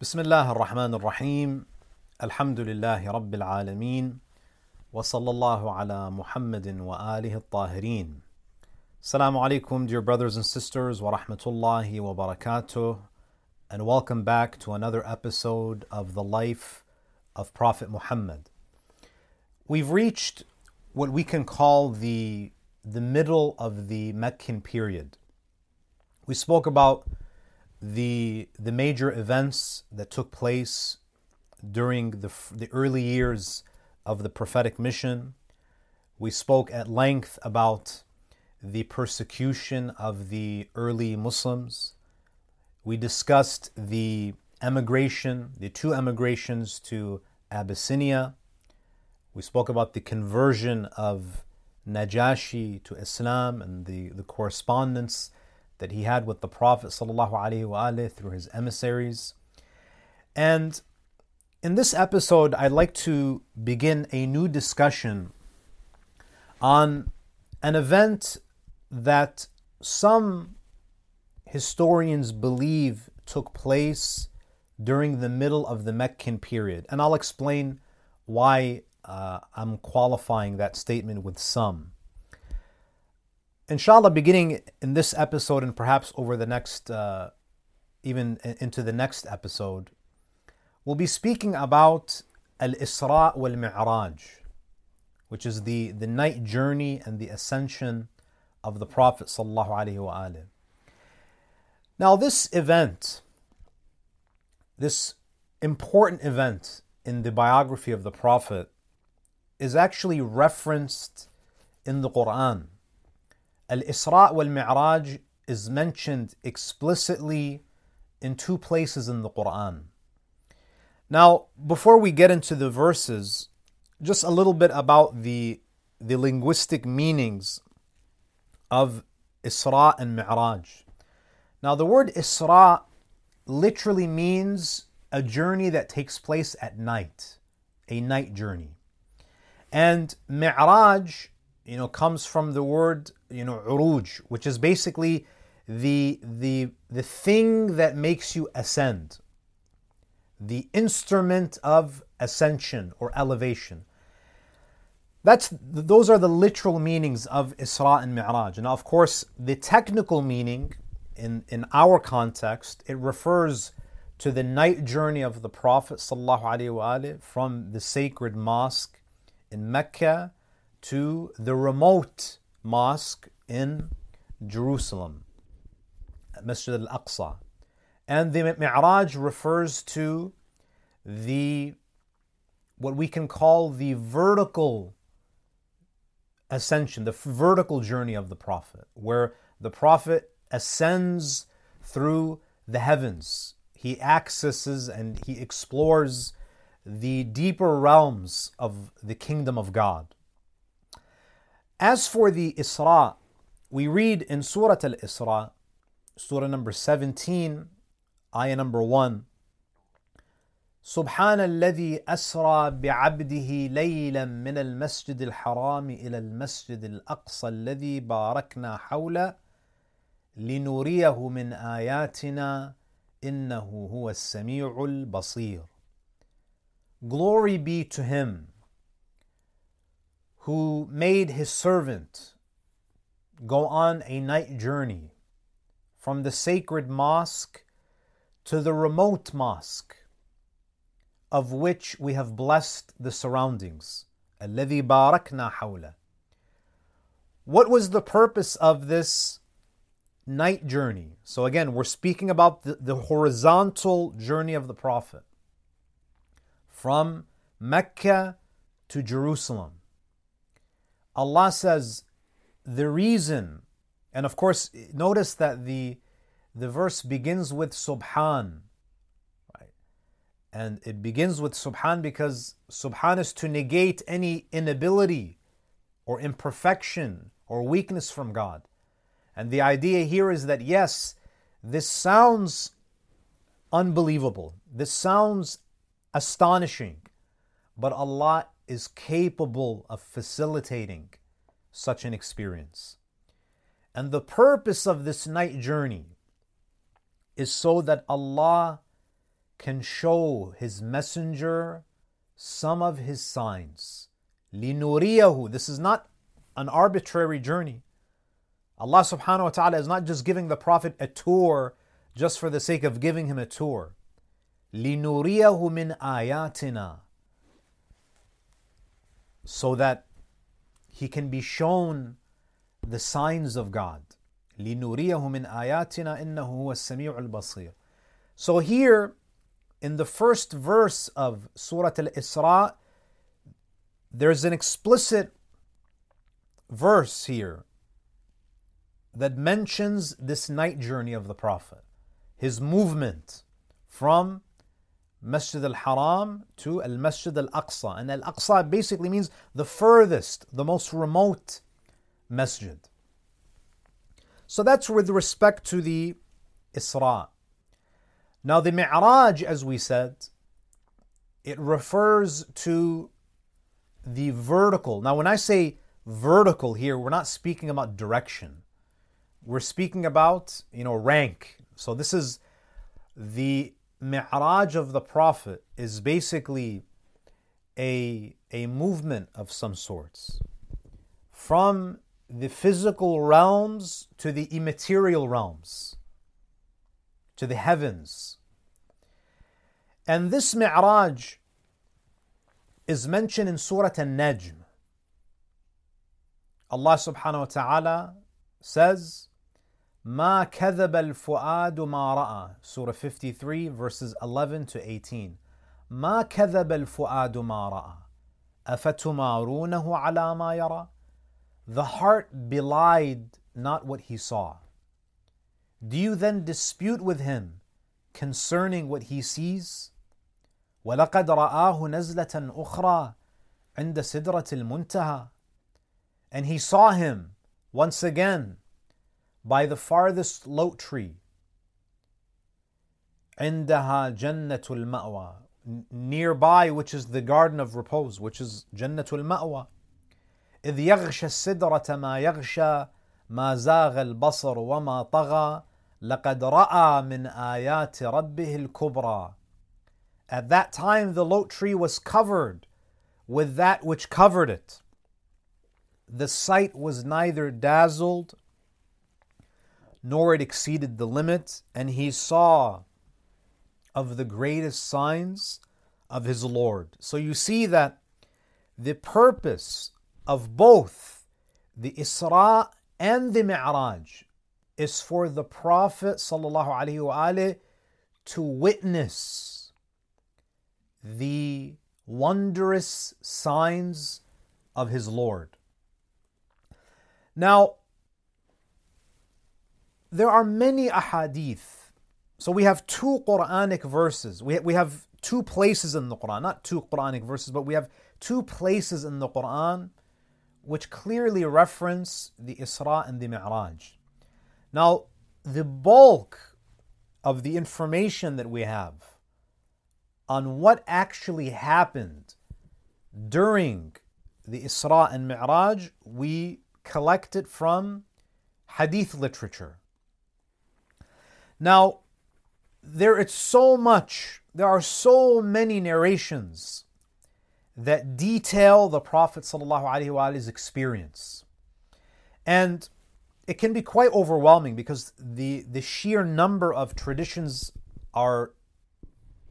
بسم الله الرحمن الرحيم الحمد لله رب العالمين وصلى الله على محمد وآله الطاهرين Assalamu alaikum dear brothers and sisters wa rahmatullahi wa barakatuh and welcome back to another episode of the life of Prophet Muhammad. We've reached what we can call the the middle of the Meccan period. We spoke about the the major events that took place during the the early years of the prophetic mission. We spoke at length about the persecution of the early Muslims. We discussed the emigration, the two emigrations to Abyssinia. We spoke about the conversion of Najashi to Islam and the, the correspondence that he had with the Prophet through his emissaries. And in this episode, I'd like to begin a new discussion on an event that some historians believe took place during the middle of the Meccan period. And I'll explain why uh, I'm qualifying that statement with some. Inshallah, beginning in this episode and perhaps over the next, uh, even into the next episode, we'll be speaking about Al Isra wal Mi'raj, which is the, the night journey and the ascension of the Prophet. Now, this event, this important event in the biography of the Prophet, is actually referenced in the Quran. Al Isra wal Mi'raj is mentioned explicitly in two places in the Quran. Now, before we get into the verses, just a little bit about the, the linguistic meanings of Isra and Mi'raj. Now, the word Isra literally means a journey that takes place at night, a night journey. And Mi'raj, you know, comes from the word, you know, uruj, which is basically the, the, the thing that makes you ascend, the instrument of ascension or elevation. That's those are the literal meanings of Isra and Mi'raj. Now, of course, the technical meaning in, in our context, it refers to the night journey of the Prophet ﷺ from the sacred mosque in Mecca to the remote mosque in Jerusalem, Masjid al Aqsa. And the Mi'raj refers to the what we can call the vertical ascension, the vertical journey of the Prophet, where the Prophet ascends through the heavens. He accesses and he explores the deeper realms of the kingdom of God. As for the Isra, we read in Surah Al Isra, Surah number 17, ayah number 1. سبحان الذي أسرى بعبده ليلا من المسجد الحرام إلى المسجد الأقصى الذي باركنا حوله لنريه من آياتنا إنه هو السميع البصير. Glory be to him who made his servant go on a night journey from the sacred mosque to the remote mosque of which we have blessed the surroundings. الذي باركنا حوله. What was the purpose of this night journey? So again, we're speaking about the, the horizontal journey of the Prophet from Mecca to Jerusalem. Allah says the reason, and of course, notice that the the verse begins with Subhan, Right? and it begins with Subhan because Subhan is to negate any inability or imperfection or weakness from God. And the idea here is that yes, this sounds unbelievable. This sounds astonishing. But Allah is capable of facilitating such an experience. And the purpose of this night journey is so that Allah can show his messenger some of his signs. لِنُرِيَهُ This is not an arbitrary journey. Allah subhanahu wa ta'ala is not just giving the Prophet a tour just for the sake of giving him a tour. لِنُرِيَهُ مِنْ آيَاتِنَا So that he can be shown the signs of God. لِنُرِيَهُ مِنْ آيَاتِنَا إِنَّهُ هُوَ السَّمِيعُ الْبَصِيرُ So here, in the first verse of Surah Al-Isra, there's an explicit verse here that mentions this night journey of the Prophet, his movement from Masjid al Haram to Al Masjid al Aqsa. And Al Aqsa basically means the furthest, the most remote masjid. So that's with respect to the Isra. Now, the Mi'raj, as we said, it refers to the vertical. Now, when I say vertical here, we're not speaking about direction. We're speaking about, you know, rank. So this is the Mi'raj of the Prophet is basically a, a movement of some sorts from the physical realms to the immaterial realms, to the heavens. And this Mi'raj is mentioned in Surah An-Najm. Allah subhanahu wa ta'ala says, ما كذب الفؤاد ما رأى Surah 53 verses 11 to 18 ما كذب الفؤاد ما رأى أفتمارونه على ما يرى The heart belied not what he saw. Do you then dispute with him concerning what he sees? ولقد رآه نزلة أخرى عند سدرة المنتهى And he saw him once again by the farthest lote tree. عندها جنة المأوى nearby which is the garden of repose which is جنة المأوى إذ يغشى السدرة ما يغشى ما زاغ البصر وما طغى لقد رأى من آيات ربه الكبرى At that time the lote tree was covered with that which covered it. The sight was neither dazzled nor it exceeded the limit, and he saw of the greatest signs of his Lord. So you see that the purpose of both the Isra and the Mi'raj is for the Prophet وآله, to witness the wondrous signs of his Lord. Now, there are many ahadith. So we have two Quranic verses. We, we have two places in the Quran, not two Quranic verses, but we have two places in the Quran which clearly reference the Isra and the Mi'raj. Now, the bulk of the information that we have on what actually happened during the Isra and Mi'raj, we collect it from hadith literature. Now, there is so much, there are so many narrations that detail the Prophet Prophet's experience. And it can be quite overwhelming because the, the sheer number of traditions are,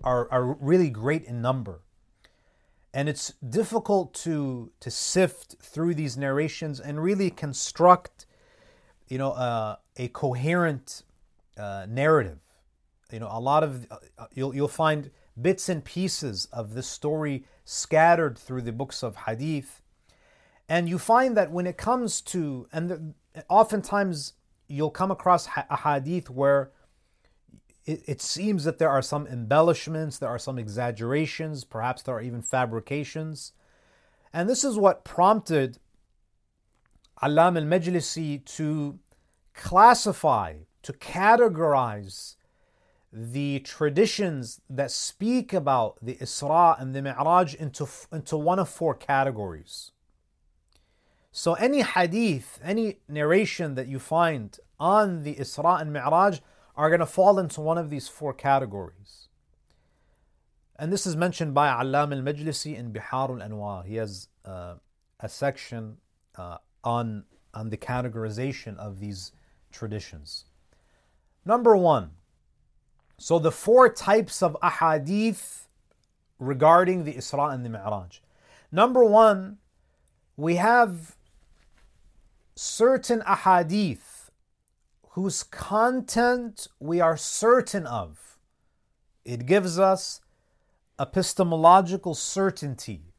are, are really great in number. And it's difficult to, to sift through these narrations and really construct you know, uh, a coherent uh, narrative. You know, a lot of uh, you'll you'll find bits and pieces of this story scattered through the books of hadith, and you find that when it comes to and the, oftentimes you'll come across a hadith where it, it seems that there are some embellishments, there are some exaggerations, perhaps there are even fabrications, and this is what prompted Alam al-Majlisi to classify to categorize the traditions that speak about the Isra and the Mi'raj into, into one of four categories. So, any hadith, any narration that you find on the Isra and Mi'raj are going to fall into one of these four categories. And this is mentioned by Allam al Majlisi in Bihar al Anwar. He has uh, a section uh, on, on the categorization of these traditions. Number one, so the four types of ahadith regarding the Isra and the Mi'raj. Number one, we have certain ahadith whose content we are certain of. It gives us epistemological certainty.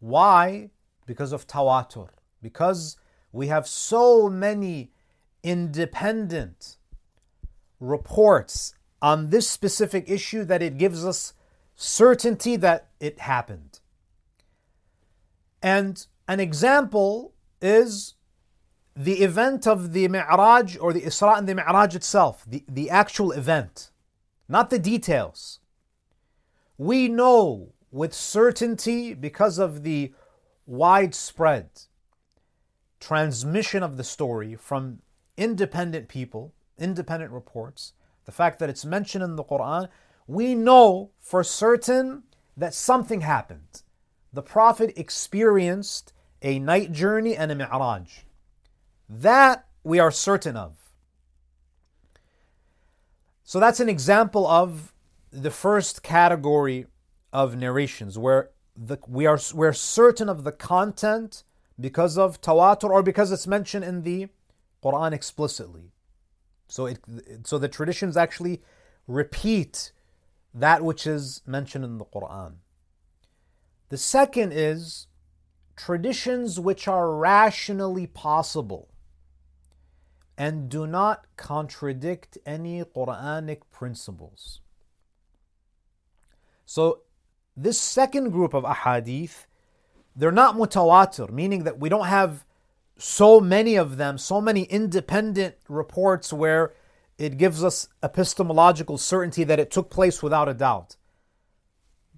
Why? Because of tawatur. Because we have so many independent reports on this specific issue that it gives us certainty that it happened. And an example is the event of the Mi'raj or the Isra and the Mi'raj itself, the, the actual event, not the details. We know with certainty because of the widespread transmission of the story from independent people, independent reports, the fact that it's mentioned in the Quran, we know for certain that something happened. The Prophet experienced a night journey and a mi'raj. That we are certain of. So that's an example of the first category of narrations where the, we are we're certain of the content because of tawatur or because it's mentioned in the Quran explicitly. So it so the traditions actually repeat that which is mentioned in the Quran. The second is traditions which are rationally possible and do not contradict any Quranic principles. So, this second group of ahadith, they're not mutawatir, meaning that we don't have so many of them, so many independent reports where it gives us epistemological certainty that it took place without a doubt.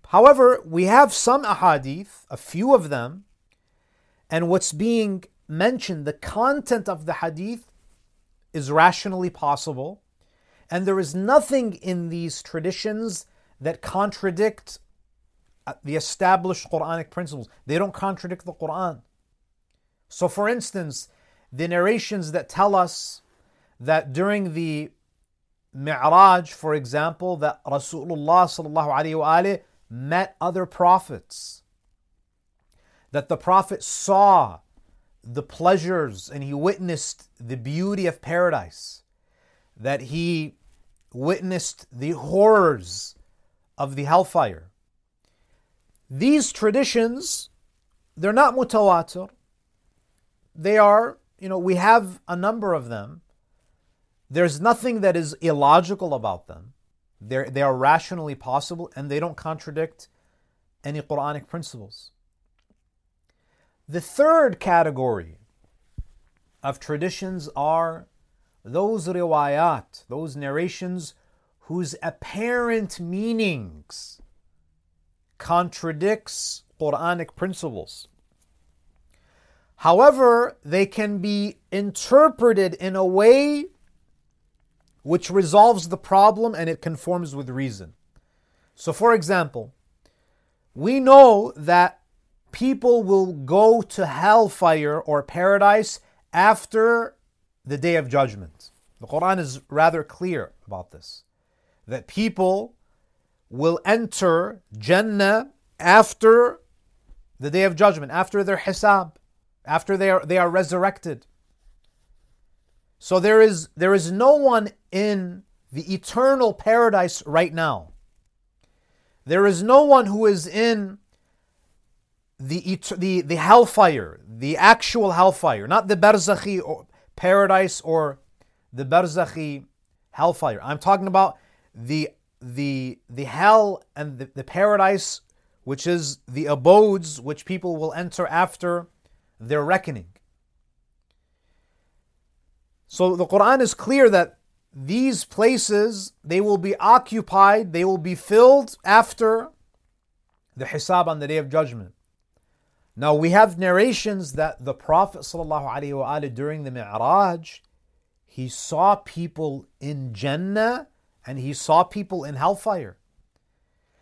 However, we have some ahadith, a few of them, and what's being mentioned, the content of the hadith, is rationally possible, and there is nothing in these traditions that contradict uh, the established Quranic principles. They don't contradict the Quran. So, for instance, the narrations that tell us that during the Mi'raj, for example, that Rasulullah met other prophets, that the Prophet saw the pleasures and he witnessed the beauty of paradise, that he witnessed the horrors of the hellfire. These traditions, they're not mutawatir. They are, you know, we have a number of them. There's nothing that is illogical about them. They're, they are rationally possible and they don't contradict any Quranic principles. The third category of traditions are those riwayat, those narrations whose apparent meanings contradicts Quranic principles. However, they can be interpreted in a way which resolves the problem and it conforms with reason. So, for example, we know that people will go to hellfire or paradise after the day of judgment. The Quran is rather clear about this that people will enter Jannah after the day of judgment, after their hisab, after they are, they are resurrected. So there is, there is no one in the eternal paradise right now. There is no one who is in the, the, the hellfire, the actual hellfire, not the barzakhi or paradise or the barzakhi hellfire. I'm talking about the, the, the hell and the, the paradise, which is the abodes which people will enter after their reckoning. So the Quran is clear that these places they will be occupied, they will be filled after the hisab on the day of judgment. Now we have narrations that the Prophet ﷺ during the Mi'raj, he saw people in Jannah and he saw people in hellfire.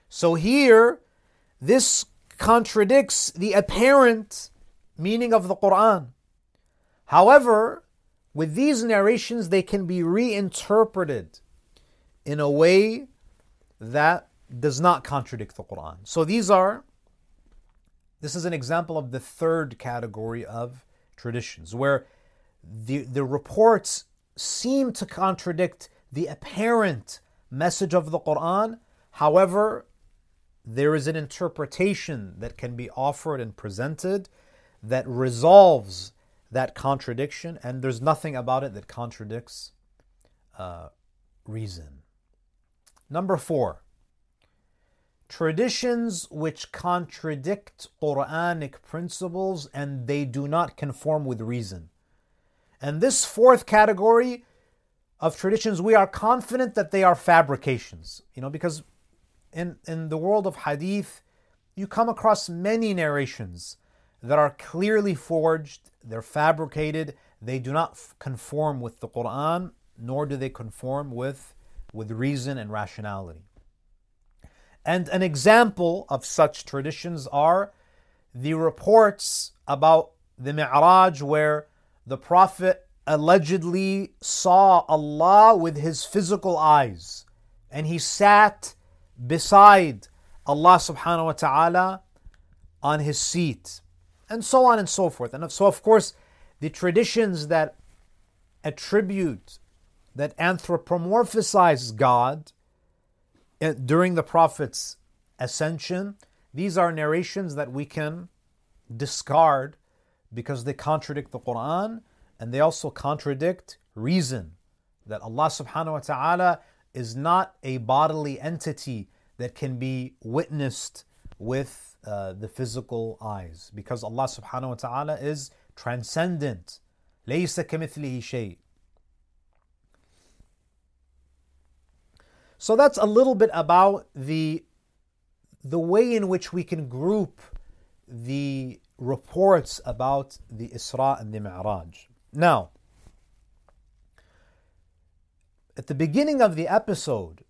So here, this contradicts the apparent meaning of the Quran. However, with these narrations, they can be reinterpreted in a way that does not contradict the Quran. So these are, this is an example of the third category of traditions, where the, the reports seem to contradict the apparent message of the Quran. However, there is an interpretation that can be offered and presented that resolves that contradiction, and there's nothing about it that contradicts uh, reason. Number four, traditions which contradict Quranic principles and they do not conform with reason. And this fourth category of traditions, we are confident that they are fabrications. You know, because in, in the world of hadith, you come across many narrations that are clearly forged, they're fabricated, they do not conform with the Quran, nor do they conform with, with reason and rationality. And an example of such traditions are the reports about the Mi'raj where the Prophet allegedly saw Allah with his physical eyes and he sat beside Allah subhanahu wa ta'ala on his seat and so on and so forth. And so, of course, the traditions that attribute, that anthropomorphize God eh, during the Prophet's ascension, these are narrations that we can discard because they contradict the Quran and they also contradict reason. That Allah subhanahu wa ta'ala is not a bodily entity that can be witnessed with uh, the physical eyes because Allah subhanahu wa ta'ala is transcendent. ليس كمثله شيء. So that's a little bit about the the way in which we can group the reports about the Isra and the Mi'raj. Now, at the beginning of the episode,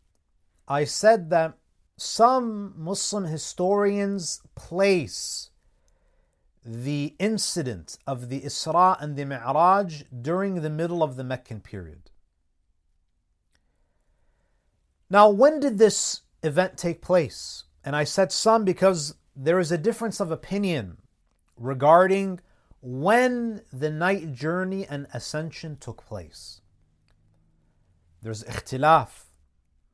I said that some Muslim historians place the incident of the Isra and the Mi'raj during the middle of the Meccan period. Now, when did this event take place? And I said some because there is a difference of opinion regarding when the night journey and ascension took place. There's ikhtilaf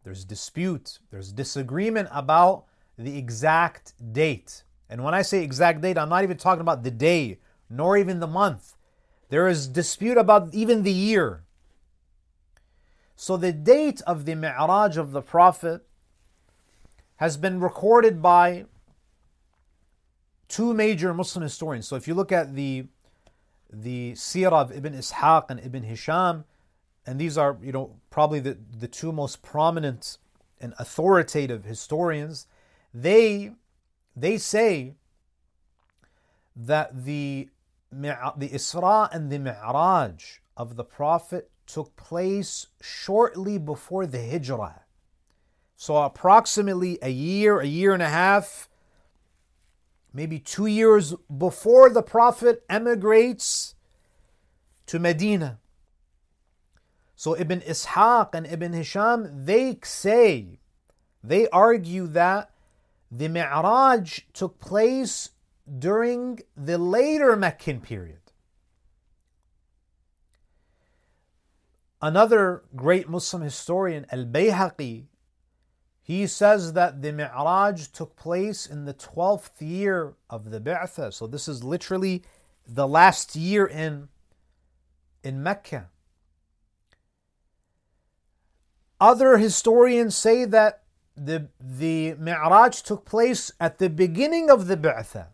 there's dispute, there's disagreement about the exact date. And when I say exact date, I'm not even talking about the day, nor even the month. There is dispute about even the year. So the date of the Mi'raj of the Prophet has been recorded by two major Muslim historians. So if you look at the the Sirah of Ibn Ishaq and Ibn Hisham, and these are, you know, probably the, the two most prominent and authoritative historians, they they say that the the Isra and the Mi'raj of the Prophet took place shortly before the Hijrah. So approximately a year, a year and a half, maybe two years before the Prophet emigrates to Medina. So Ibn Ishaq and Ibn Hisham, they say, they argue that the Mi'raj took place during the later Meccan period. Another great Muslim historian, Al Bayhaqi, he says that the Mi'raj took place in the 12th year of the Bi'tha. So this is literally the last year in, in Mecca. Other historians say that the, the Mi'raj took place at the beginning of the Bi'tha,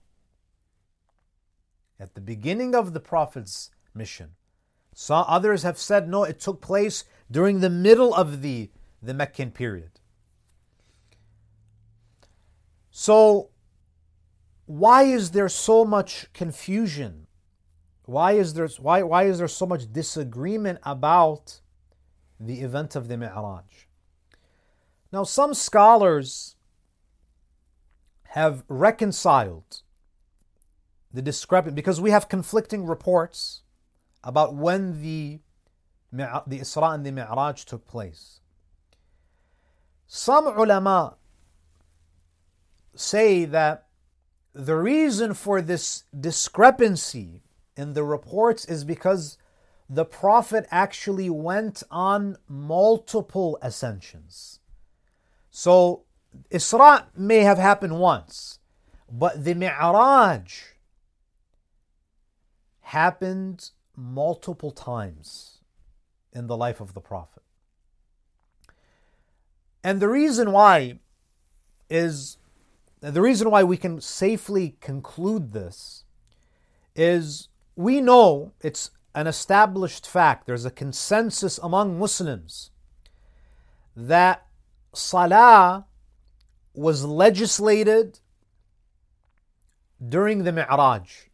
at the beginning of the Prophet's mission. Some others have said no, it took place during the middle of the, the Meccan period. So, why is there so much confusion? Why is there why, why is there so much disagreement about the event of the Mi'raj. Now, some scholars have reconciled the discrepancy because we have conflicting reports about when the the Isra and the Mi'raj took place. Some ulama say that the reason for this discrepancy in the reports is because the Prophet actually went on multiple ascensions. So Isra may have happened once, but the Mi'raj happened multiple times in the life of the Prophet. And the reason why is the reason why we can safely conclude this is we know it's an established fact, there's a consensus among Muslims that Salah was legislated during the Mi'raj.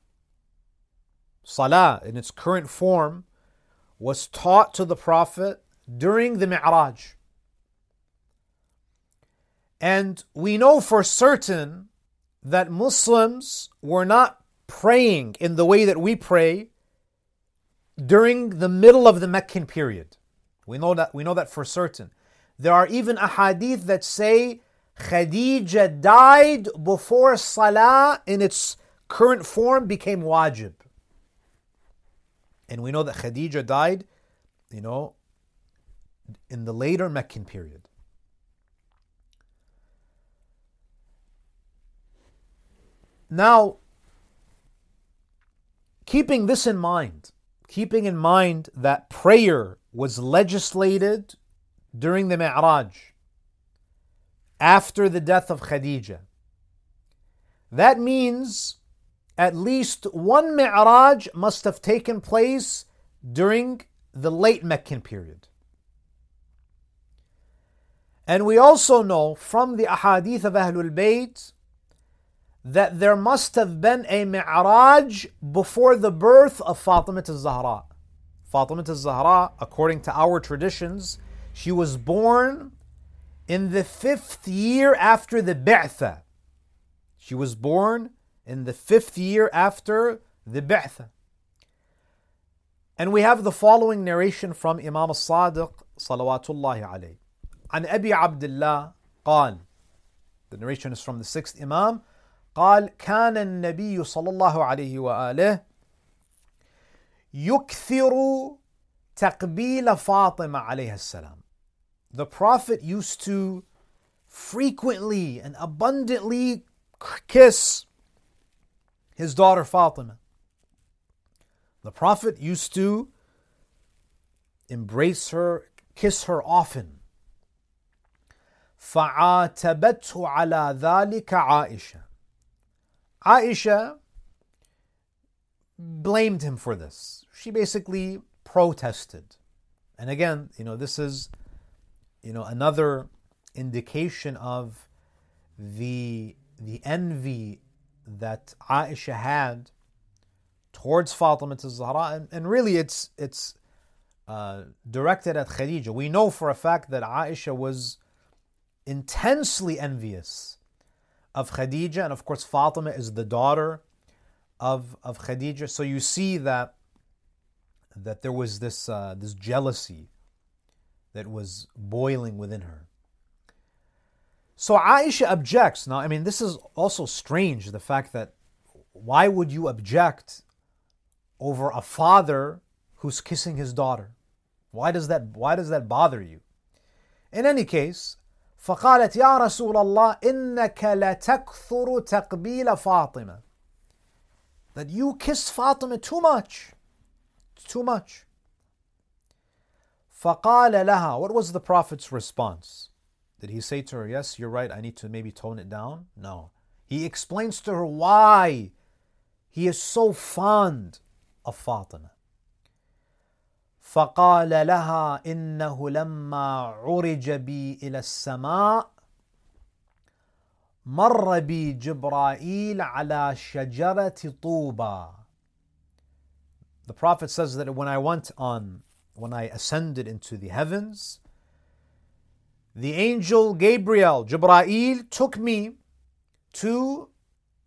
Salah in its current form was taught to the Prophet during the Mi'raj. And we know for certain that Muslims were not praying in the way that we pray during the middle of the Meccan period. We know that we know that for certain. There are even ahadith that say Khadija died before Salah in its current form became wajib. And we know that Khadija died, you know, in the later Meccan period. Now, keeping this in mind, keeping in mind that prayer was legislated during the Mi'raj after the death of Khadija. That means at least one Mi'raj must have taken place during the late Meccan period. And we also know from the ahadith of Ahlul Bayt that there must have been a Mi'raj before the birth of Fatimah al-Zahra. Fatimah al-Zahra, according to our traditions, she was born in the fifth year after the Bi'tha. She was born in the fifth year after the Bi'tha. And we have the following narration from Imam al-Sadiq salawatullahi alayhi. عن أبي عبد الله قال The narration is from the sixth Imam قال كان النبي صلى الله عليه وآله يكثر تقبيل فاطمة عليها السلام the Prophet used to frequently and abundantly kiss his daughter Fatima. The Prophet used to embrace her, kiss her often. فعاتبته على ذلك عائشة. Aisha blamed him for this. She basically protested. And again, you know, this is you know, another indication of the the envy that Aisha had towards Fatima Zahra, and, and really it's it's uh, directed at Khadija. We know for a fact that Aisha was intensely envious of Khadija, and of course Fatima is the daughter of of Khadija. So you see that that there was this uh, this jealousy that was boiling within her. So Aisha objects. Now, I mean, this is also strange the fact that why would you object over a father who's kissing his daughter? Why does that, why does that bother you? In any case, فقالت يا رسول الله إنك لتكثر تقبيل فاطمة that you kiss Fatima too much. It's too much. فَقَالَ لَهَا What was the Prophet's response? Did he say to her, Yes, you're right, I need to maybe tone it down? No. He explains to her why he is so fond of Fatima. فقال لها إنه لما عرج بي إلى السماء مر بي جبرائيل على شجرة طوبى The Prophet says that when I went on when I ascended into the heavens, the angel Gabriel, Jibra'il, took me to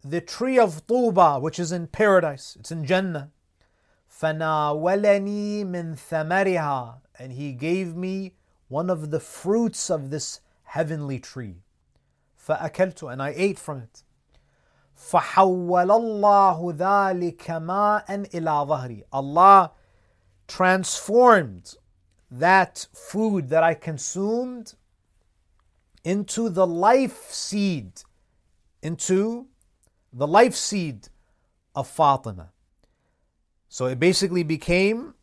the tree of Tuba, which is in paradise, it's in Jannah. فَنَاوَلَنِي مِنْ ثَمَرِهَا And he gave me one of the fruits of this heavenly tree. فَأَكَلْتُ And I ate from it. فَحَوَّلَ اللَّهُ ذَلِكَ مَاءً إِلَى ظَهْرِي Allah transformed that food that I consumed into the life seed, into the life seed of Fatima. So it basically became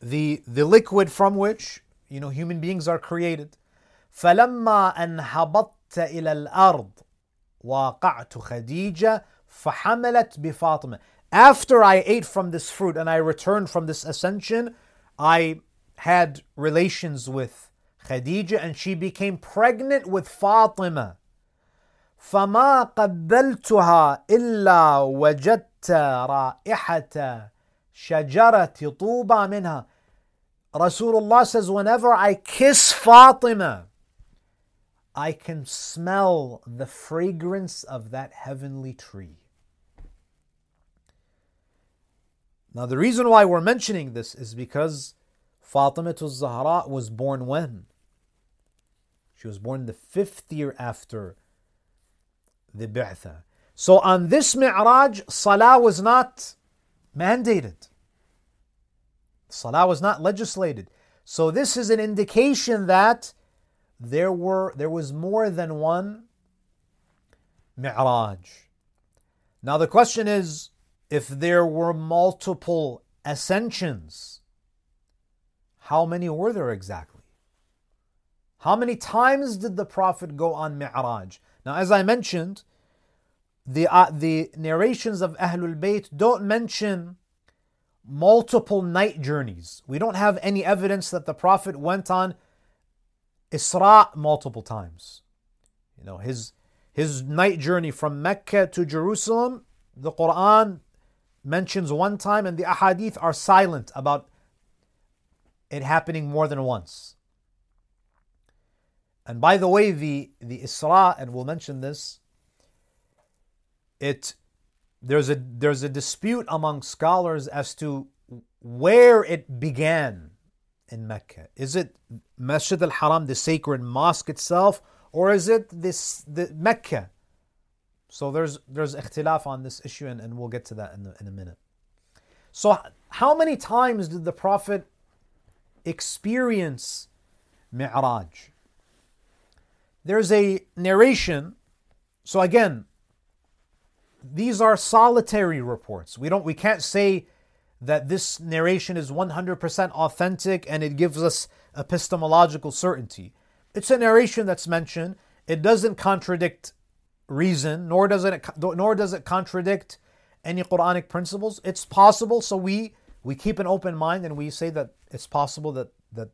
the, the liquid from which you know human beings are created. فلما أن هبطت إلى الأرض وقعت خديجة فحملت بفاطمة. After I ate from this fruit and I returned from this ascension, I had relations with Khadija and she became pregnant with Fatima. فما قبلتها إلا وجدت رائحة شجرة طوبى منها. Rasulullah says, whenever I kiss Fatima, I can smell the fragrance of that heavenly tree. Now, the reason why we're mentioning this is because Fatima Zahra was born when? She was born the fifth year after the Bi'tha. So on this Mi'raj, Salah was not mandated. Salah was not legislated. So this is an indication that there were there was more than one Mi'raj. Now the question is if there were multiple ascensions, how many were there exactly? How many times did the Prophet go on Mi'raj? Now, as I mentioned, the, uh, the narrations of Ahlul Bayt don't mention multiple night journeys. We don't have any evidence that the Prophet went on Isra multiple times. You know, his his night journey from Mecca to Jerusalem, the Quran mentions one time and the ahadith are silent about it happening more than once. And by the way, the, the Isra, and we'll mention this, it there's a there's a dispute among scholars as to where it began in Mecca. Is it Masjid al-Haram, the sacred mosque itself, or is it this the Mecca? So there's there's ikhtilaf on this issue, and, and we'll get to that in, the, in a minute. So how many times did the Prophet experience Mi'raj? There's a narration. So again, these are solitary reports. We don't we can't say that this narration is 100% authentic and it gives us epistemological certainty. It's a narration that's mentioned. It doesn't contradict reason, nor does it nor does it contradict any Quranic principles. It's possible, so we we keep an open mind and we say that it's possible that that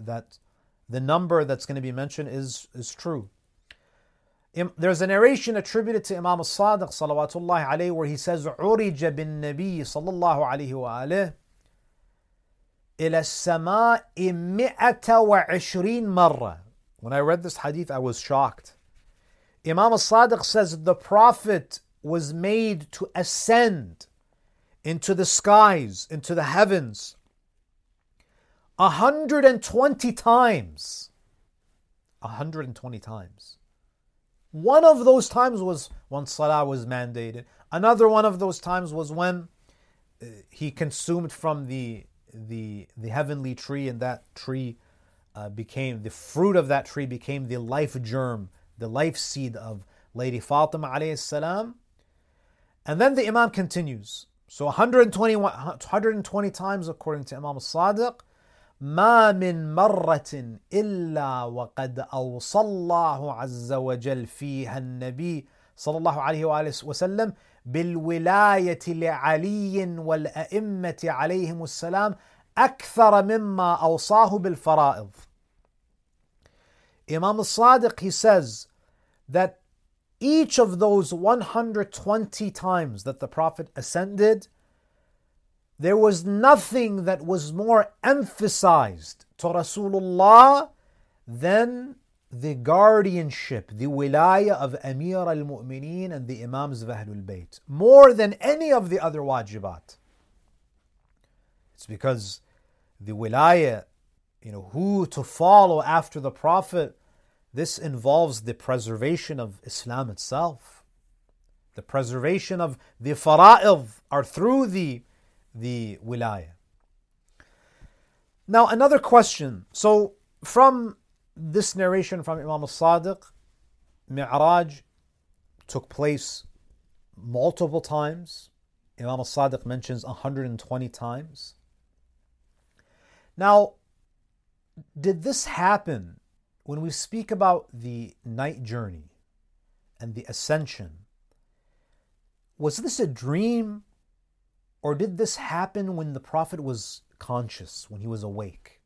that the number that's going to be mentioned is is true. There's a narration attributed to Imam al-Sadiq salawatullah alayhi where he says عُرِجَ بِالنَّبِيِّ صلى الله عليه وآله إلى السماء مئة وعشرين مرة. When I read this hadith, I was shocked. Imam al-Sadiq says the Prophet was made to ascend into the skies, into the heavens, 120 times. 120 times. One of those times was when Salah was mandated. Another one of those times was when uh, he consumed from the, the, the heavenly tree, and that tree uh, became, the fruit of that tree became the life germ, the life seed of Lady Fatima alayhi salam. And then the Imam continues. So 120, 120 times according to Imam al-Sadiq, ما من مرة إلا وقد أوصى الله عز وجل فيها النبي صلى الله عليه وآله وسلم بالولاية لعلي والأئمة عليهم السلام أكثر مما أوصاه بالفرائض. Imam al-Sadiq, he says that each of those 120 times that the Prophet ascended, there was nothing that was more emphasized to Rasulullah than the guardianship, the wilaya of Amir al Mu'mineen and the Imams of Ahlul Bayt, more than any of the other wajibat. It's because the wilaya, you know, who to follow after the Prophet, this involves the preservation of Islam itself. The preservation of the fara'id are through the, the wilaya. Now, another question. So, from this narration from Imam al-Sadiq, Mi'raj took place multiple times. Imam al-Sadiq mentions 120 times. Now, did this happen when we speak about the night journey and the ascension? Was this a dream or did this happen when the Prophet was conscious, when he was awake?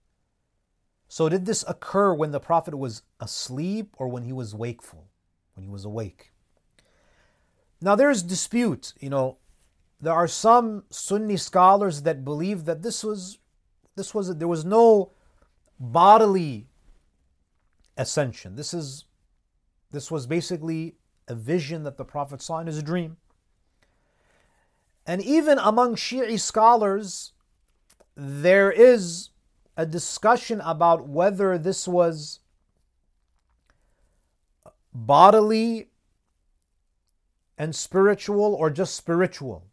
So, did this occur when the Prophet was asleep or when he was wakeful, when he was awake? Now, there's dispute. You know, there are some Sunni scholars that believe that this was, this was, there was no bodily ascension. This is, this was basically a vision that the Prophet saw in his dream. And even among Shi'i scholars, there is a discussion about whether this was bodily and spiritual or just spiritual.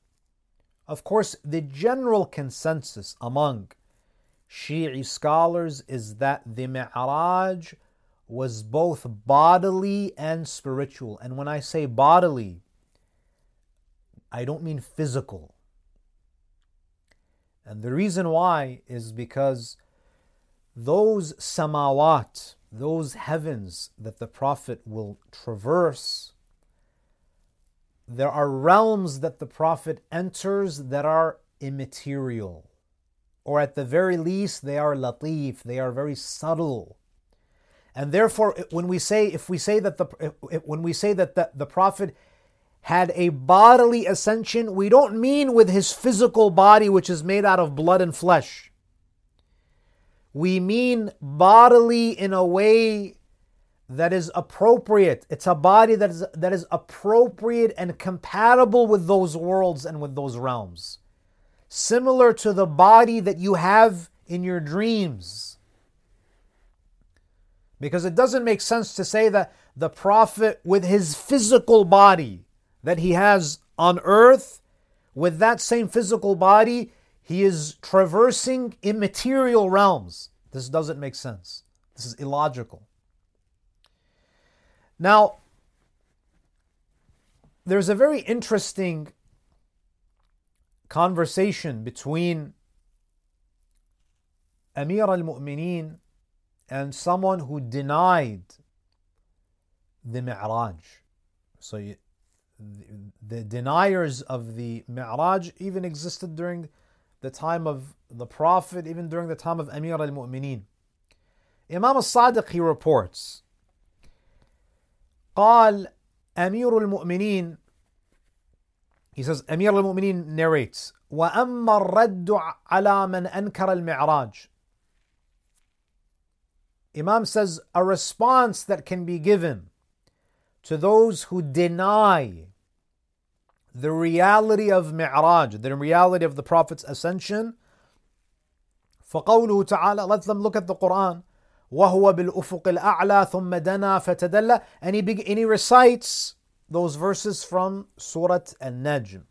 Of course, the general consensus among Shi'i scholars is that the Mi'raj was both bodily and spiritual. And when I say bodily, I don't mean physical. And the reason why is because those samawat, those heavens that the Prophet will traverse, there are realms that the Prophet enters that are immaterial. Or at the very least, they are latif, they are very subtle. And therefore, when we say, if we say that the, when we say that the, the Prophet had a bodily ascension, we don't mean with his physical body, which is made out of blood and flesh we mean bodily in a way that is appropriate. It's a body that is, that is appropriate and compatible with those worlds and with those realms. Similar to the body that you have in your dreams. Because it doesn't make sense to say that the Prophet, with his physical body that he has on earth, with that same physical body, he is traversing immaterial realms. This doesn't make sense. This is illogical. Now, there's a very interesting conversation between Amir al Mu'mineen and someone who denied the Mi'raj. So, you, the, the deniers of the Mi'raj even existed during the time of the Prophet, even during the time of Amir al Mu'mineen. Imam al Sadiq he reports قال أمير المؤمنين he says أمير المؤمنين narrates وأما الرد على من أنكر المعراج Imam says a response that can be given to those who deny the reality of Mi'raj, the reality of the Prophet's ascension. فقوله تعالى, let them look at the Quran. وهو بالأفق الأعلى ثم دنا فتدلى and he, be, and he recites those verses from Surah An-Najm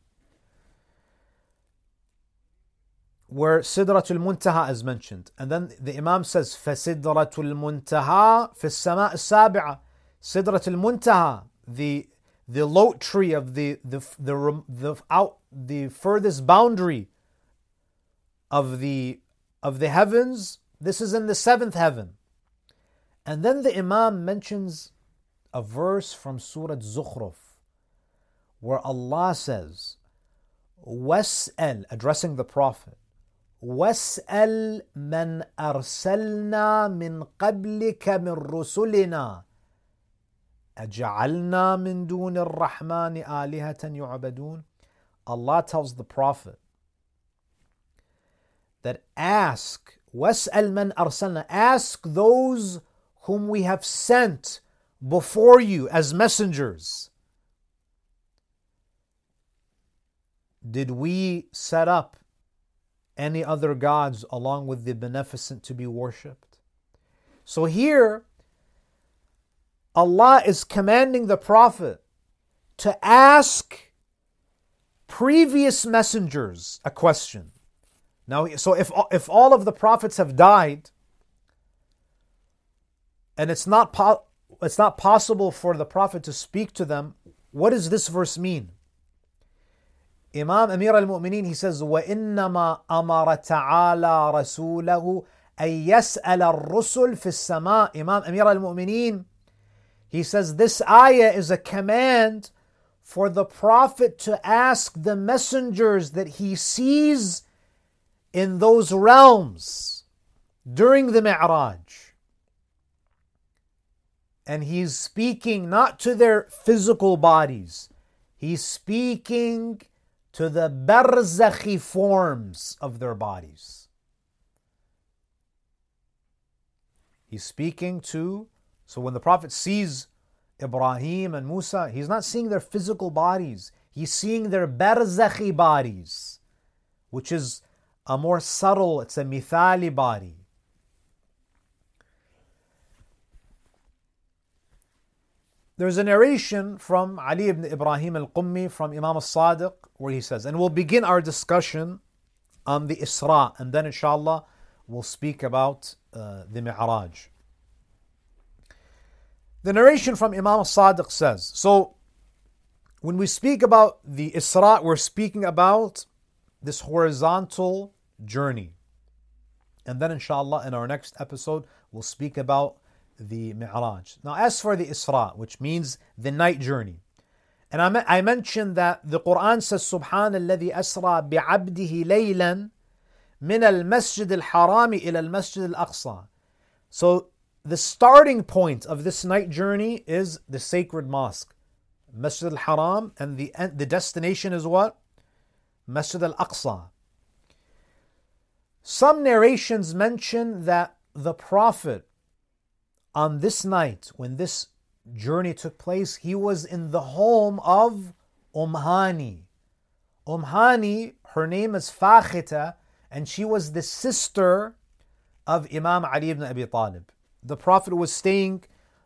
where Sidratul Muntaha is mentioned and then the Imam says فسدرة المنتهى في السماء السابعة سدرة المنتهى the the lote tree of the the the, the out the furthest boundary of the of the heavens. This is in the seventh heaven. And then the Imam mentions a verse from Surah Zukhruf where Allah says, Was'al, addressing the Prophet, Was'al man arsalna min qablika min rusulina. أجعلنا من دون الرحمن آلهة يعبدون Allah tells the Prophet that ask واسأل من أرسلنا ask those whom we have sent before you as messengers. Did we set up any other gods along with the beneficent to be worshipped? So here, Allah is commanding the Prophet to ask previous messengers a question. Now, so if, if all of the prophets have died, and it's not po- it's not possible for the prophet to speak to them, what does this verse mean? Imam Amir al-Mu'mineen, he says, وَإِنَّمَا أَمَرَ تَعَالَى رَسُولَهُ أَن يَسْأَلَ الرُّسُلْ فِي السَّمَاءِ Imam Amir al-Mu'mineen, he says this ayah is a command for the Prophet to ask the messengers that he sees in those realms during the Mi'raj. And he's speaking not to their physical bodies, he's speaking to the barzakhi forms of their bodies. He's speaking to, so when the Prophet sees Ibrahim and Musa, he's not seeing their physical bodies, he's seeing their barzakhi bodies, which is a more subtle, it's a mithali body. There's a narration from Ali ibn Ibrahim al Qummi from Imam al Sadiq where he says, and we'll begin our discussion on the Isra, and then inshallah we'll speak about uh, the Mi'raj. The narration from Imam al Sadiq says, so when we speak about the Isra, we're speaking about this horizontal journey. And then, inshallah, in our next episode, we'll speak about the Mi'raj. Now, as for the Isra, which means the night journey, and I, mentioned that the Quran says, Subhan alladhi asra bi'abdihi laylan min al-masjid al-harami ila al-masjid al-aqsa. So, the starting point of this night journey is the sacred mosque, Masjid al-Haram, and the, the destination is what? Masjid al-Aqsa. Some narrations mention that the Prophet on this night, when this journey took place, he was in the home of Umhani. Umhani, her name is Fakhita, and she was the sister of Imam Ali ibn Abi Talib The Prophet was staying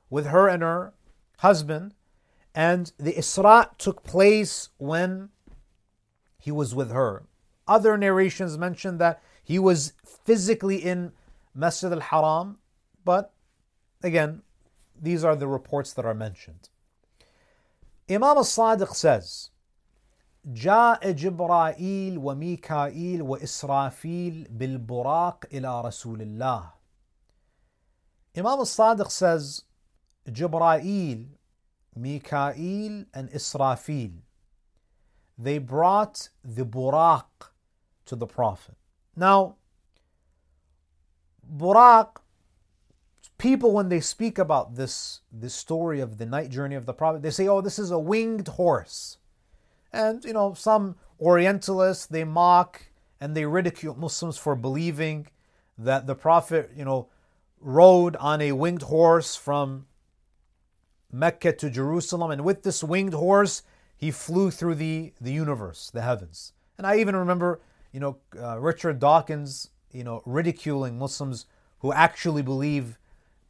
with her and her husband, and the Isra took place when he was with her. Other narrations mention that he was physically in Masjid al Haram, but Again, these are the reports that are mentioned. Imam al-Sadiq says, جاء جبرائيل وميكائيل وإسرافيل بالبراق إلى رسول الله. Imam al-Sadiq says, Jibra'il, Mikail, and Israfil, they brought the buraq to the Prophet. Now, buraq people when they speak about this this story of the night journey of the prophet they say oh this is a winged horse and you know some orientalists they mock and they ridicule muslims for believing that the prophet you know rode on a winged horse from mecca to jerusalem and with this winged horse he flew through the the universe the heavens and i even remember you know uh, richard dawkins you know ridiculing muslims who actually believe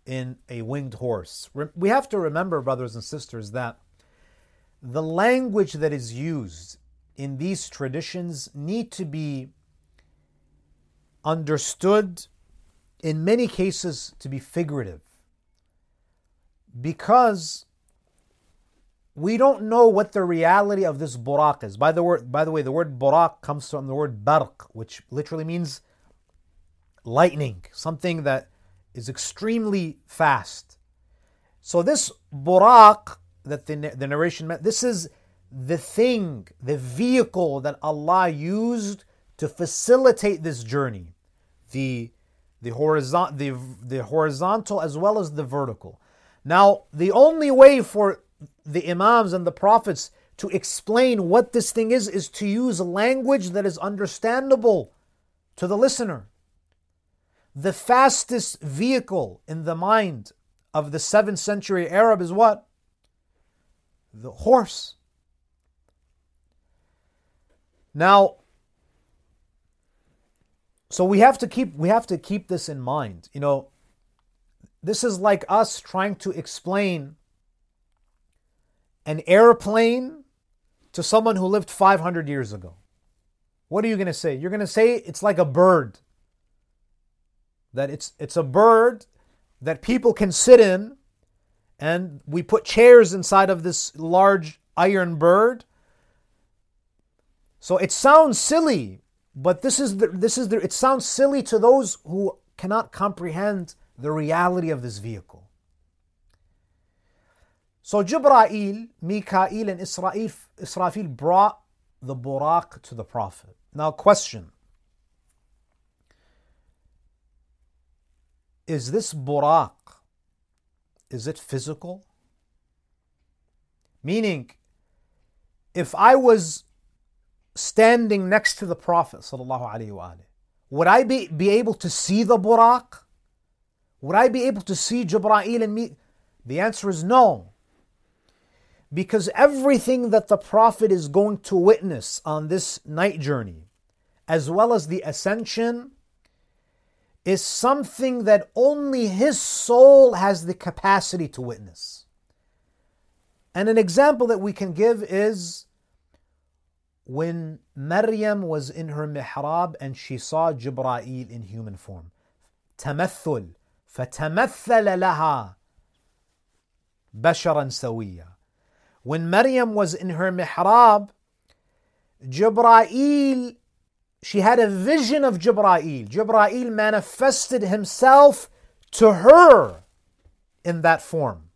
in a winged horse. We have to remember, brothers and sisters, that the language that is used in these traditions need to be understood in many cases to be figurative because we don't know what the reality of this buraq is. By the word, by the way, the word buraq comes from the word barq, which literally means lightning, something that is extremely fast. So this buraq that the, the narration meant, this is the thing, the vehicle that Allah used to facilitate this journey. The the horizontal the, the horizontal as well as the vertical. Now, the only way for the imams and the prophets to explain what this thing is is to use language that is understandable to the listener the fastest vehicle in the mind of the 7th century Arab is what? The horse. Now, so we have to keep we have to keep this in mind. You know, this is like us trying to explain an airplane to someone who lived 500 years ago. What are you going to say? You're going to say it's like a bird. That it's it's a bird that people can sit in and we put chairs inside of this large iron bird. So it sounds silly, but this is the, this is the, it sounds silly to those who cannot comprehend the reality of this vehicle. So Jibra'il, Mikael, and Israel, Israfil brought the Buraq to the Prophet. Now, question Is this Buraq, is it physical? Meaning, if I was standing next to the Prophet, would I be, be able to see the Buraq? Would I be able to see Jibra'il and me? The answer is no. Because everything that the Prophet is going to witness on this night journey, as well as the ascension, is something that only his soul has the capacity to witness. And an example that we can give is when Maryam was in her mihrab and she saw Jibra'il in human form. تمثل فتمثل لها بشرا سويا when Maryam was in her mihrab, Jibra'il, she had a vision of Jibra'il. Jibra'il manifested himself to her in that form.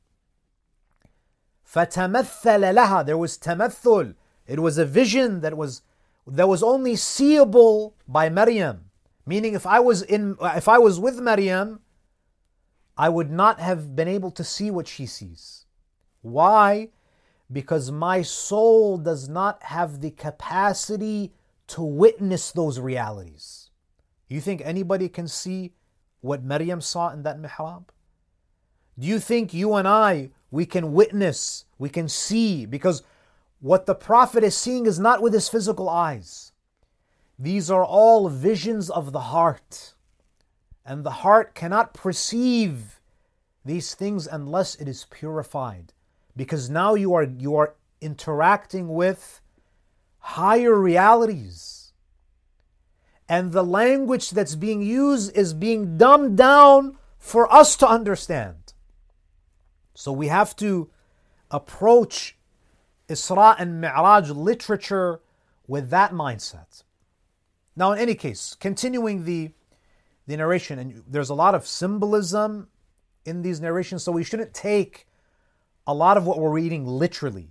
فَتَمَثَّلَ لَهَا There was tamathul. It was a vision that was that was only seeable by Maryam. Meaning if I was in if I was with Maryam, I would not have been able to see what she sees. Why? because my soul does not have the capacity to witness those realities. You think anybody can see what Maryam saw in that mihrab? Do you think you and I, we can witness, we can see? Because what the Prophet is seeing is not with his physical eyes. These are all visions of the heart. And the heart cannot perceive these things unless it is purified because now you are you are interacting with higher realities and the language that's being used is being dumbed down for us to understand so we have to approach Isra and Mi'raj literature with that mindset now in any case continuing the the narration and there's a lot of symbolism in these narrations so we shouldn't take a lot of what we're reading literally.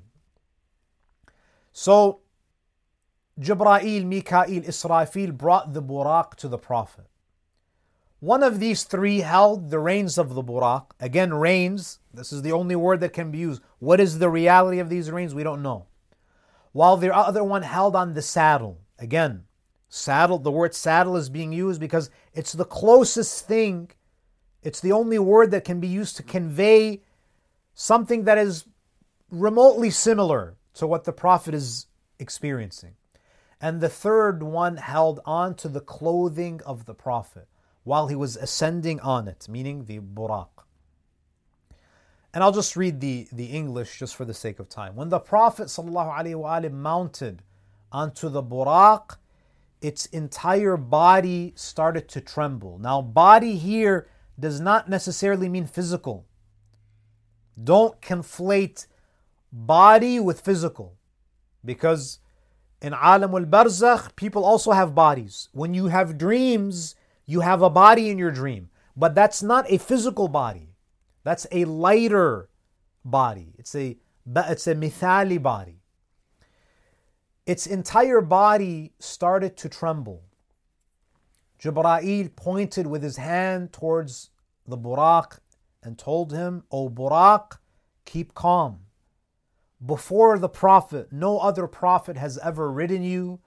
So, Jibra'il, Mikael, Israfil brought the Buraq to the Prophet. One of these three held the reins of the Buraq. Again, reins, this is the only word that can be used. What is the reality of these reins? We don't know. While the other one held on the saddle. Again, saddle, the word saddle is being used because it's the closest thing, it's the only word that can be used to convey something that is remotely similar to what the Prophet is experiencing. And the third one held on to the clothing of the Prophet while he was ascending on it, meaning the buraq. And I'll just read the, the English just for the sake of time. When the Prophet ﷺ mounted onto the buraq, its entire body started to tremble. Now, body here does not necessarily mean physical. Don't conflate body with physical. Because in Alam al Barzakh, people also have bodies. When you have dreams, you have a body in your dream. But that's not a physical body. That's a lighter body. It's a it's a mithali body. Its entire body started to tremble. Jibra'il pointed with his hand towards the buraq and told him, O Buraq, keep calm. Before the Prophet, no other Prophet has ever ridden you,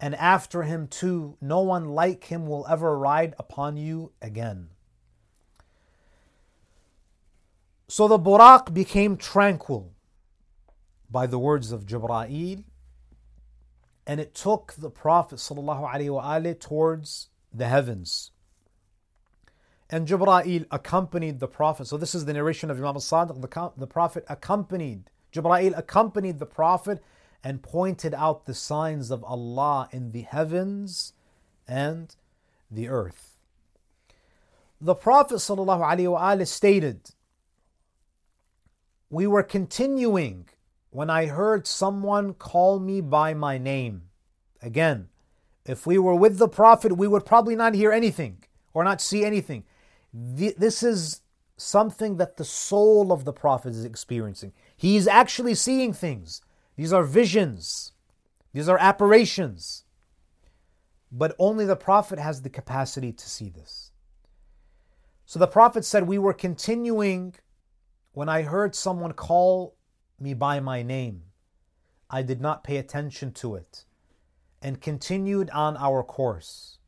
and after him too, no one like him will ever ride upon you again. So the Buraq became tranquil by the words of Jibra'il, and it took the Prophet towards the heavens. And Jibra'il accompanied the Prophet. So this is the narration of Imam al-Sadiq. The, the Prophet accompanied, Jibra'il accompanied the Prophet and pointed out the signs of Allah in the heavens and the earth. The Prophet ﷺ stated, We were continuing when I heard someone call me by my name. Again, if we were with the Prophet, we would probably not hear anything or not see anything. This is something that the soul of the Prophet is experiencing. He's actually seeing things. These are visions, these are apparitions. But only the Prophet has the capacity to see this. So the Prophet said, We were continuing when I heard someone call me by my name. I did not pay attention to it and continued on our course.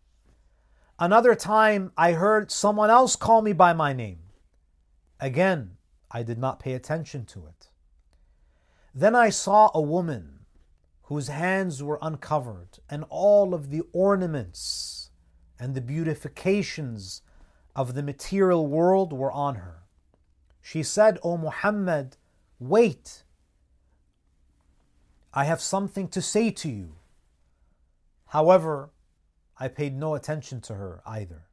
Another time, I heard someone else call me by my name. Again, I did not pay attention to it. Then I saw a woman whose hands were uncovered, and all of the ornaments and the beautifications of the material world were on her. She said, O Muhammad, wait. I have something to say to you. However, I paid no attention to her either.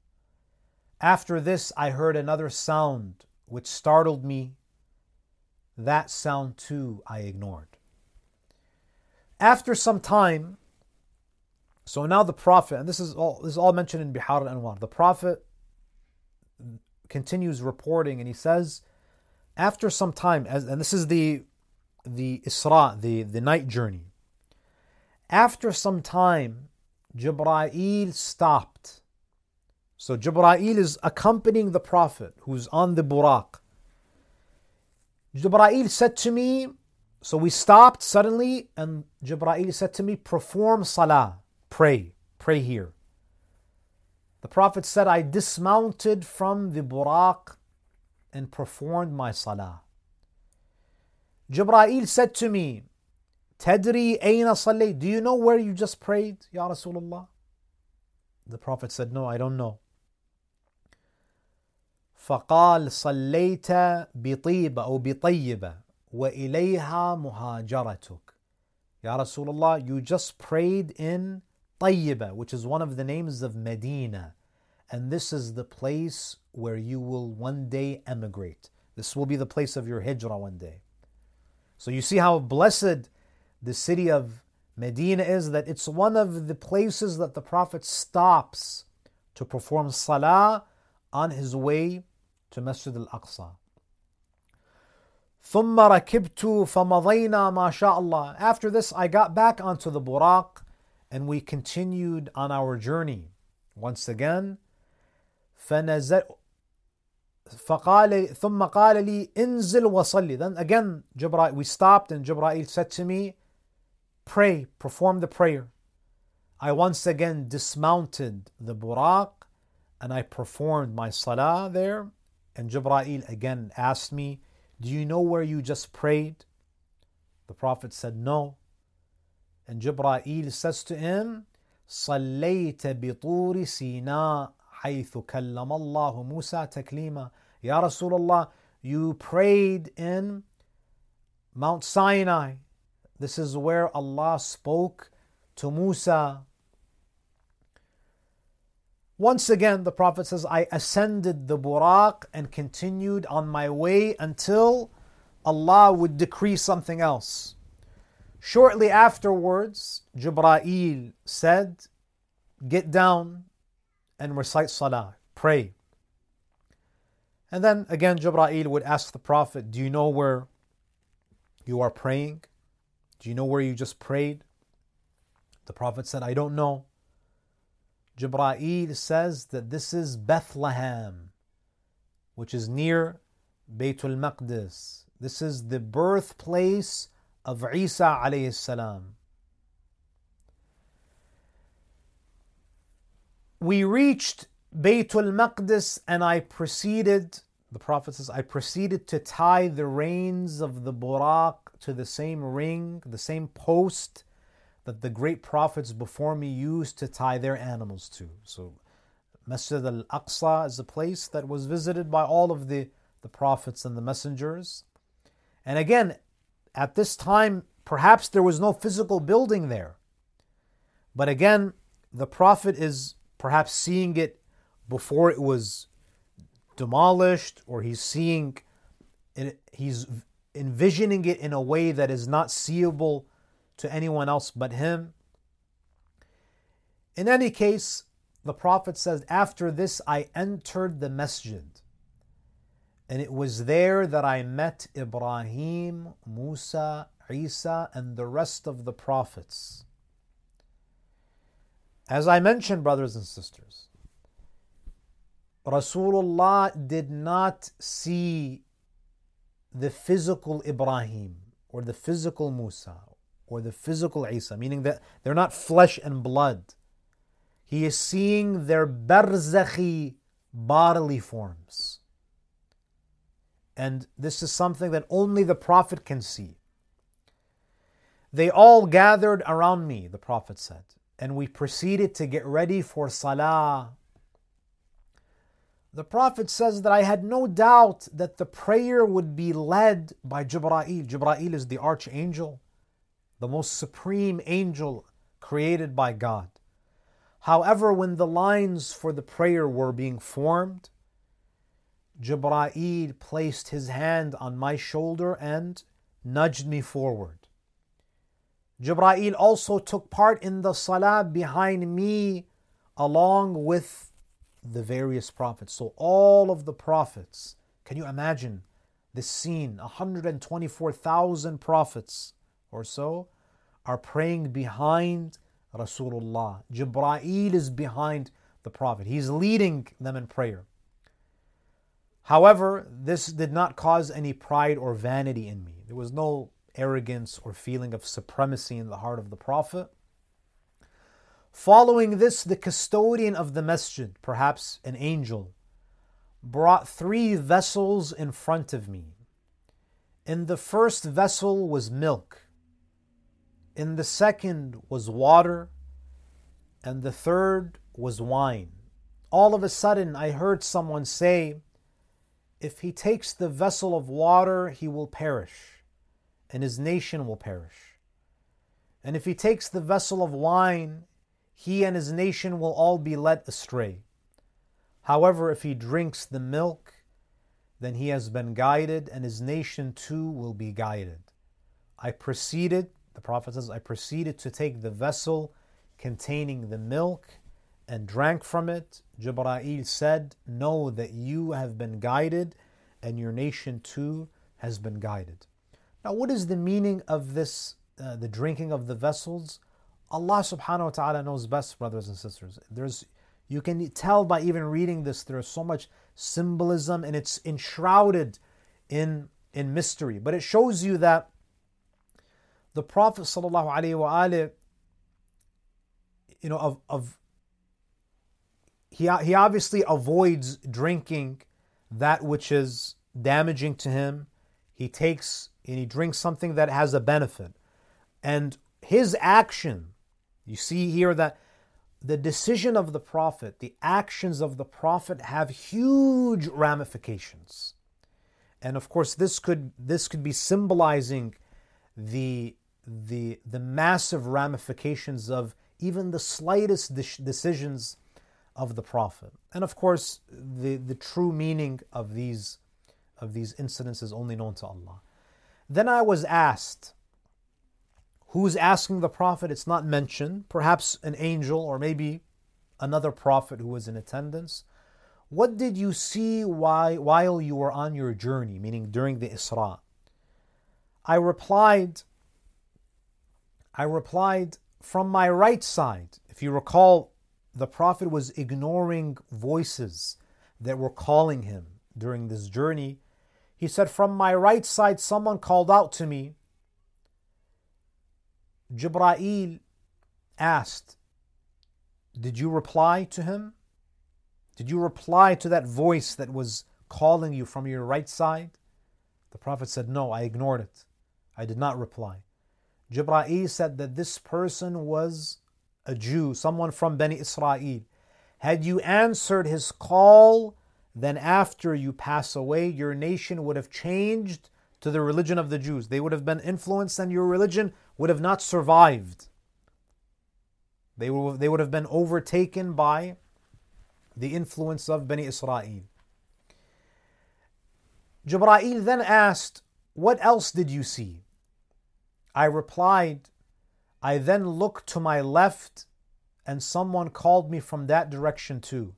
After this, I heard another sound which startled me. That sound too I ignored. After some time, so now the Prophet, and this is all this is all mentioned in Bihar al Anwar, the Prophet continues reporting and he says, after some time, as, and this is the the Isra, the, the night journey. After some time, Jibra'il stopped. So Jibra'il is accompanying the Prophet who's on the Buraq. Jibra'il said to me, so we stopped suddenly, and Jibra'il said to me, Perform salah, pray, pray here. The Prophet said, I dismounted from the Buraq and performed my salah. Jibra'il said to me, Tadri ayna? Do you know where you just prayed, Ya Rasulullah? The Prophet said, No, I don't know. فقال صليت بطيبة أو بطيبة وإليها مهاجرتك Ya Rasulullah, you just prayed in Tayyibah, which is one of the names of Medina. And this is the place where you will one day emigrate. This will be the place of your hijrah one day. So you see how blessed the city of Medina is that it's one of the places that the Prophet stops to perform salah on his way to Masjid al-Aqsa. ثم ركبت فمضينا ما شاء الله. After this, I got back onto the Buraq and we continued on our journey. Once again, فنزل فقال ثم قال لي انزل وصلي. Then again, Jibra'il, we stopped and Jibra'il said to me, pray, perform the prayer. I once again dismounted the buraq and I performed my salah there. And Jibra'il again asked me, Do you know where you just prayed? The Prophet said, No. And Jibra'il says to him, صليت بطور سيناء حيث كلم الله موسى تكليما Ya Rasulullah, you prayed in Mount Sinai this is where Allah spoke to Musa. once again, the Prophet says, I ascended the Buraq and continued on my way until Allah would decree something else. Shortly afterwards, Jibra'il said, Get down and recite Salah, pray. And then again, Jibra'il would ask the Prophet, Do you know where you are praying? Do you know where you just prayed? The Prophet said, I don't know. Jibra'il says that this is Bethlehem, which is near Baytul Maqdis. This is the birthplace of Isa alayhi salam. We reached Baytul Maqdis and I proceeded the Prophet says, I proceeded to tie the reins of the buraq to the same ring, the same post that the great prophets before me used to tie their animals to. So, Masjid al Aqsa is a place that was visited by all of the, the prophets and the messengers. And again, at this time, perhaps there was no physical building there. But again, the Prophet is perhaps seeing it before it was demolished, or he's seeing it, he's envisioning it in a way that is not seeable to anyone else but him. In any case, the Prophet says, After this I entered the masjid, and it was there that I met Ibrahim, Musa, Isa, and the rest of the prophets. As I mentioned, brothers and sisters, Rasulullah did not see the physical Ibrahim or the physical Musa or the physical Isa, meaning that they're not flesh and blood. He is seeing their barzakhi bodily forms. And this is something that only the Prophet can see. They all gathered around me, the Prophet said, and we proceeded to get ready for Salah the Prophet says that I had no doubt that the prayer would be led by Jibra'il. Jibra'il is the archangel, the most supreme angel created by God. However, when the lines for the prayer were being formed, Jibra'il placed his hand on my shoulder and nudged me forward. Jibra'il also took part in the salah behind me along with the various prophets. So, all of the prophets, can you imagine this scene? 124,000 prophets or so are praying behind Rasulullah. Jibra'il is behind the Prophet, he's leading them in prayer. However, this did not cause any pride or vanity in me. There was no arrogance or feeling of supremacy in the heart of the Prophet. Following this, the custodian of the masjid, perhaps an angel, brought three vessels in front of me. In the first vessel was milk, in the second was water, and the third was wine. All of a sudden, I heard someone say, If he takes the vessel of water, he will perish, and his nation will perish. And if he takes the vessel of wine, he and his nation will all be led astray. However, if he drinks the milk, then he has been guided, and his nation too will be guided. I proceeded, the Prophet says, I proceeded to take the vessel containing the milk and drank from it. Jibra'il said, Know that you have been guided, and your nation too has been guided. Now, what is the meaning of this, uh, the drinking of the vessels? Allah subhanahu wa ta'ala knows best, brothers and sisters. There's you can tell by even reading this, there's so much symbolism and it's enshrouded in, in mystery. But it shows you that the Prophet sallallahu alaihi wasallam, you know, of, of he, he obviously avoids drinking that which is damaging to him. He takes and he drinks something that has a benefit. And his action you see here that the decision of the Prophet, the actions of the Prophet have huge ramifications. And of course, this could, this could be symbolizing the, the, the massive ramifications of even the slightest de- decisions of the Prophet. And of course, the, the true meaning of these, of these incidents is only known to Allah. Then I was asked, Who's asking the Prophet? It's not mentioned. Perhaps an angel or maybe another Prophet who was in attendance. What did you see while you were on your journey, meaning during the Isra? I replied, I replied, from my right side. If you recall, the Prophet was ignoring voices that were calling him during this journey. He said, From my right side, someone called out to me, Jibra'il asked, Did you reply to him? Did you reply to that voice that was calling you from your right side? The Prophet said, No, I ignored it. I did not reply. Jibra'il said that this person was a Jew, someone from Bani Israel. Had you answered his call, then after you pass away, your nation would have changed to the religion of the Jews. They would have been influenced, and your religion would have not survived. They would, they would have been overtaken by the influence of Bani Israel. Jibra'il then asked, What else did you see? I replied, I then looked to my left and someone called me from that direction too.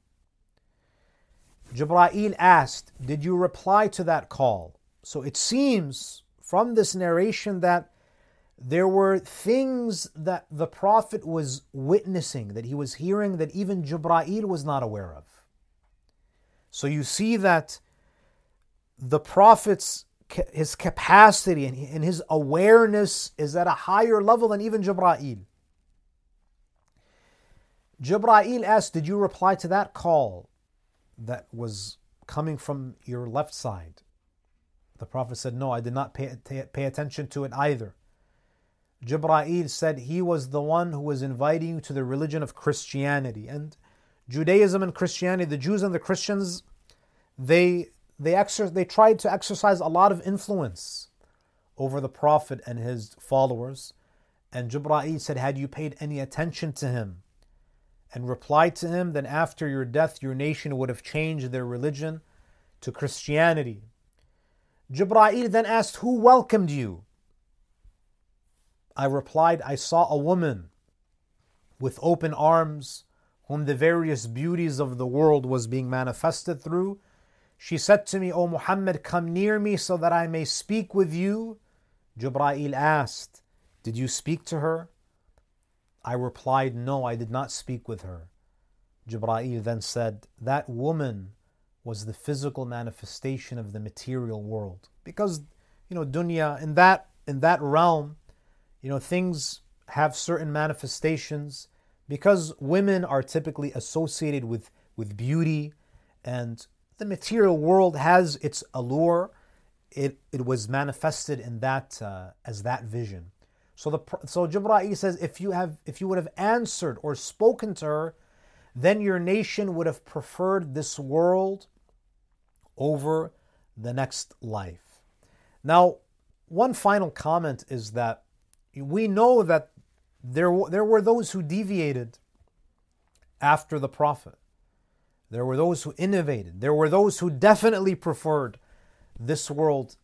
Jibra'il asked, Did you reply to that call? So it seems from this narration that there were things that the Prophet was witnessing, that he was hearing, that even Jibra'il was not aware of. So you see that the Prophet's his capacity and his awareness is at a higher level than even Jibra'il. Jibra'il asked, Did you reply to that call that was coming from your left side? The Prophet said, No, I did not pay, pay attention to it either. Jibra'il said he was the one who was inviting you to the religion of Christianity. And Judaism and Christianity, the Jews and the Christians, they they exer- they tried to exercise a lot of influence over the Prophet and his followers. And Jibra'il said, Had you paid any attention to him and replied to him, then after your death, your nation would have changed their religion to Christianity. Jibra'il then asked, Who welcomed you? I replied, I saw a woman with open arms, whom the various beauties of the world was being manifested through. She said to me, O Muhammad, come near me so that I may speak with you. Jibra'il asked, Did you speak to her? I replied, No, I did not speak with her. Jibra'il then said, That woman was the physical manifestation of the material world. Because, you know, dunya, in that in that realm, you know, things have certain manifestations because women are typically associated with, with beauty and the material world has its allure. It, it was manifested in that uh, as that vision. So the so Jibra'il says if you have if you would have answered or spoken to her, then your nation would have preferred this world over the next life. Now, one final comment is that we know that there, there were those who deviated after the Prophet. There were those who innovated. There were those who definitely preferred this world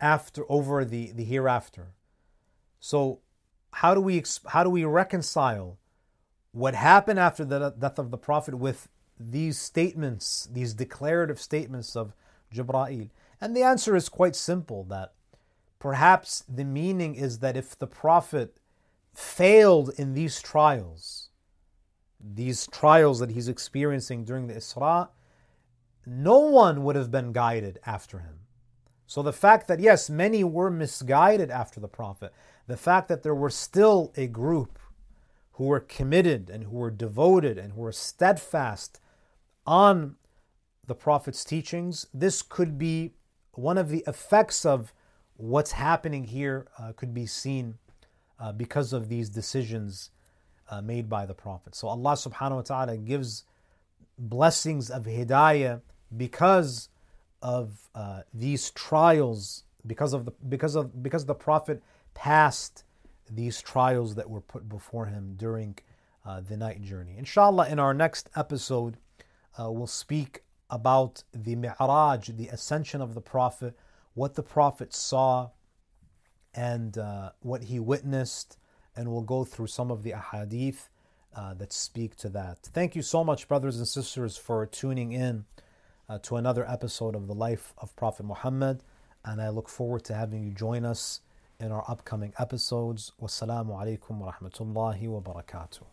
after over the, the hereafter. So how do we how do we reconcile what happened after the death of the Prophet with these statements, these declarative statements of Jibra'il? And the answer is quite simple that perhaps the meaning is that if the Prophet failed in these trials, these trials that he's experiencing during the Isra, no one would have been guided after him. So the fact that, yes, many were misguided after the Prophet, the fact that there were still a group who were committed and who were devoted and who were steadfast on the Prophet's teachings, this could be one of the effects of what's happening here, uh, could be seen uh, because of these decisions uh, made by the Prophet. So Allah subhanahu wa ta'ala gives blessings of hidayah because of uh, these trials, because of the because of because the Prophet passed these trials that were put before him during uh, the night journey. Inshallah, in our next episode, uh, we'll speak about the Mi'raj, the ascension of the Prophet, what the Prophet saw, and uh, what he witnessed, and we'll go through some of the ahadith uh, that speak to that. Thank you so much, brothers and sisters, for tuning in uh, to another episode of the life of Prophet Muhammad, and I look forward to having you join us in our upcoming episodes. Wassalamu alaikum wa rahmatullahi wa barakatuh.